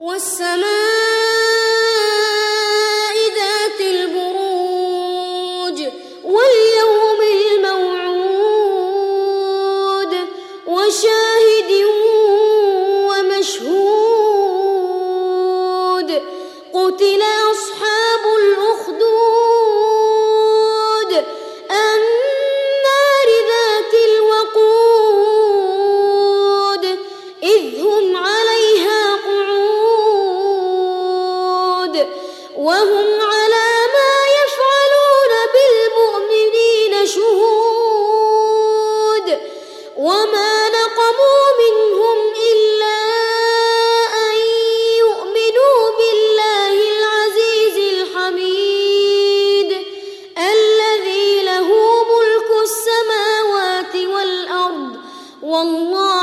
والسماء ذات البروج واليوم الموعود وشاهد ومشهود قتل وما نقموا منهم إلا أن يؤمنوا بالله العزيز الحميد الذي له ملك السماوات والأرض والله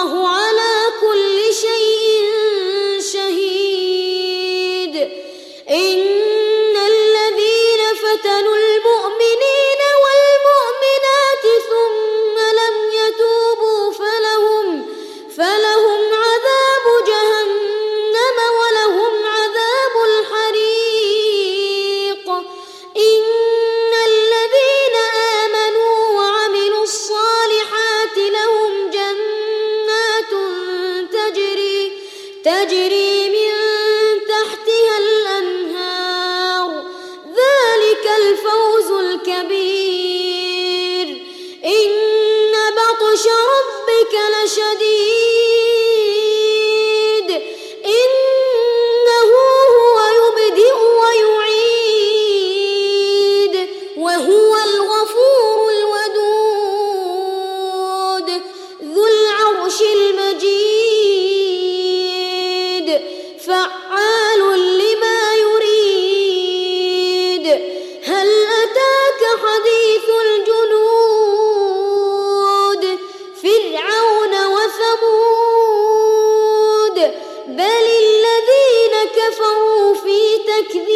تجري من تحتها الأنهار. ذلك الفوز الكبير. إن بطش ربك لشديد فعال لما يريد. هل أتاك حديث الجنود؟ فرعون وثمود. بل الذين كفروا في تكذيب